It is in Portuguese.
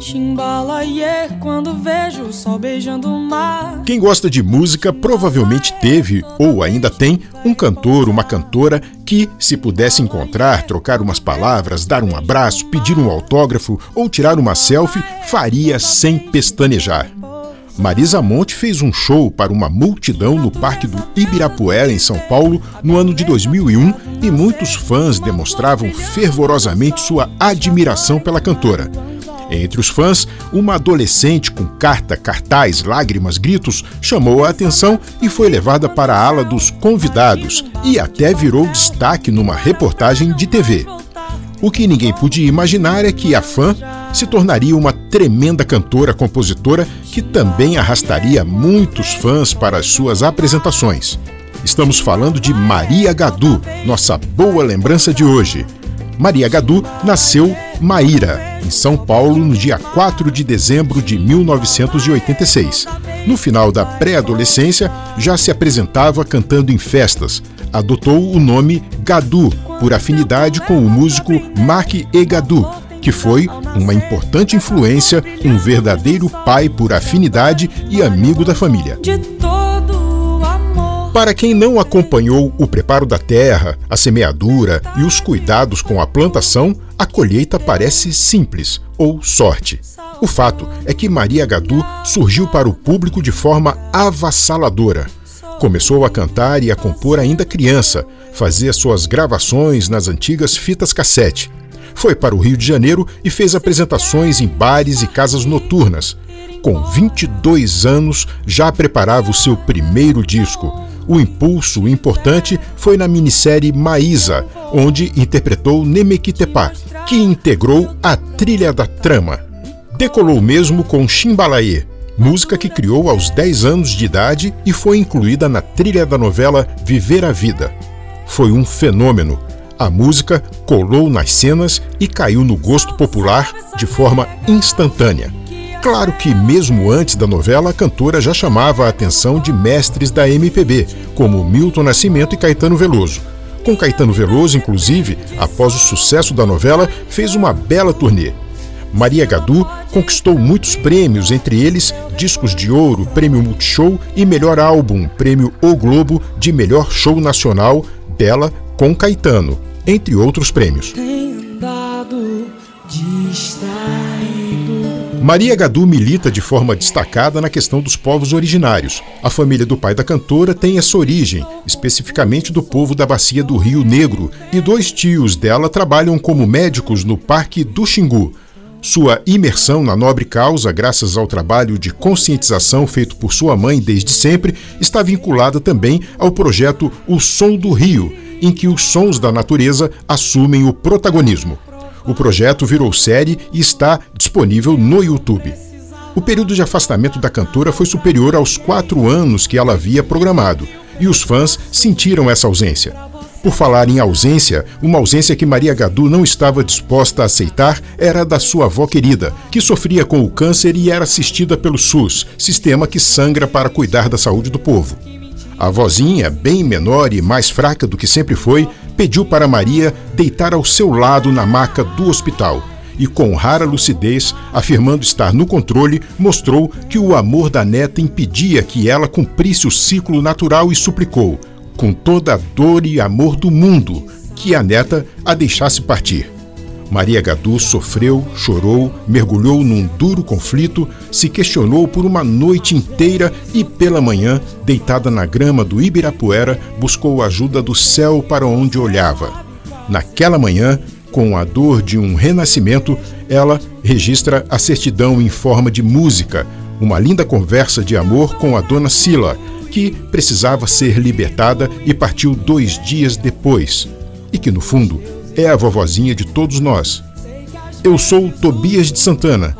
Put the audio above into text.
Chimbalaie, quando vejo o sol beijando o mar. Quem gosta de música provavelmente teve, ou ainda tem, um cantor, uma cantora que, se pudesse encontrar, trocar umas palavras, dar um abraço, pedir um autógrafo ou tirar uma selfie, faria sem pestanejar. Marisa Monte fez um show para uma multidão no Parque do Ibirapuera, em São Paulo, no ano de 2001, e muitos fãs demonstravam fervorosamente sua admiração pela cantora. Entre os fãs, uma adolescente com carta, cartaz, lágrimas, gritos chamou a atenção e foi levada para a ala dos convidados e até virou destaque numa reportagem de TV. O que ninguém podia imaginar é que a fã se tornaria uma tremenda cantora compositora que também arrastaria muitos fãs para as suas apresentações. Estamos falando de Maria Gadu, nossa boa lembrança de hoje. Maria Gadu nasceu Maíra, em São Paulo, no dia 4 de dezembro de 1986. No final da pré-adolescência, já se apresentava cantando em festas. Adotou o nome Gadu, por afinidade com o músico Mark E. Gadu, que foi uma importante influência, um verdadeiro pai por afinidade e amigo da família. Para quem não acompanhou o preparo da terra, a semeadura e os cuidados com a plantação, a colheita parece simples ou sorte. O fato é que Maria Gadu surgiu para o público de forma avassaladora. Começou a cantar e a compor ainda criança, fazia suas gravações nas antigas fitas cassete. Foi para o Rio de Janeiro e fez apresentações em bares e casas noturnas. Com 22 anos, já preparava o seu primeiro disco. O impulso importante foi na minissérie Maísa, onde interpretou Nemequitepá, que integrou a trilha da trama. Decolou mesmo com Chimbalaê, música que criou aos 10 anos de idade e foi incluída na trilha da novela Viver a Vida. Foi um fenômeno. A música colou nas cenas e caiu no gosto popular de forma instantânea. Claro que, mesmo antes da novela, a cantora já chamava a atenção de mestres da MPB, como Milton Nascimento e Caetano Veloso. Com Caetano Veloso, inclusive, após o sucesso da novela, fez uma bela turnê. Maria Gadu conquistou muitos prêmios, entre eles Discos de Ouro, Prêmio Multishow e Melhor Álbum, Prêmio O Globo de Melhor Show Nacional dela com Caetano, entre outros prêmios. Maria Gadu milita de forma destacada na questão dos povos originários. A família do pai da cantora tem essa origem, especificamente do povo da bacia do Rio Negro, e dois tios dela trabalham como médicos no Parque do Xingu. Sua imersão na nobre causa, graças ao trabalho de conscientização feito por sua mãe desde sempre, está vinculada também ao projeto O Som do Rio, em que os sons da natureza assumem o protagonismo. O projeto virou série e está disponível no YouTube. O período de afastamento da cantora foi superior aos quatro anos que ela havia programado, e os fãs sentiram essa ausência. Por falar em ausência, uma ausência que Maria Gadu não estava disposta a aceitar era da sua avó querida, que sofria com o câncer e era assistida pelo SUS, sistema que sangra para cuidar da saúde do povo. A vozinha, bem menor e mais fraca do que sempre foi, pediu para Maria deitar ao seu lado na maca do hospital e, com rara lucidez, afirmando estar no controle, mostrou que o amor da neta impedia que ela cumprisse o ciclo natural e suplicou, com toda a dor e amor do mundo, que a neta a deixasse partir. Maria Gadu sofreu, chorou, mergulhou num duro conflito, se questionou por uma noite inteira e, pela manhã, deitada na grama do Ibirapuera, buscou ajuda do céu para onde olhava. Naquela manhã, com a dor de um renascimento, ela registra a certidão em forma de música, uma linda conversa de amor com a dona Sila, que precisava ser libertada e partiu dois dias depois, e que, no fundo, é a vovozinha de todos nós. Eu sou Tobias de Santana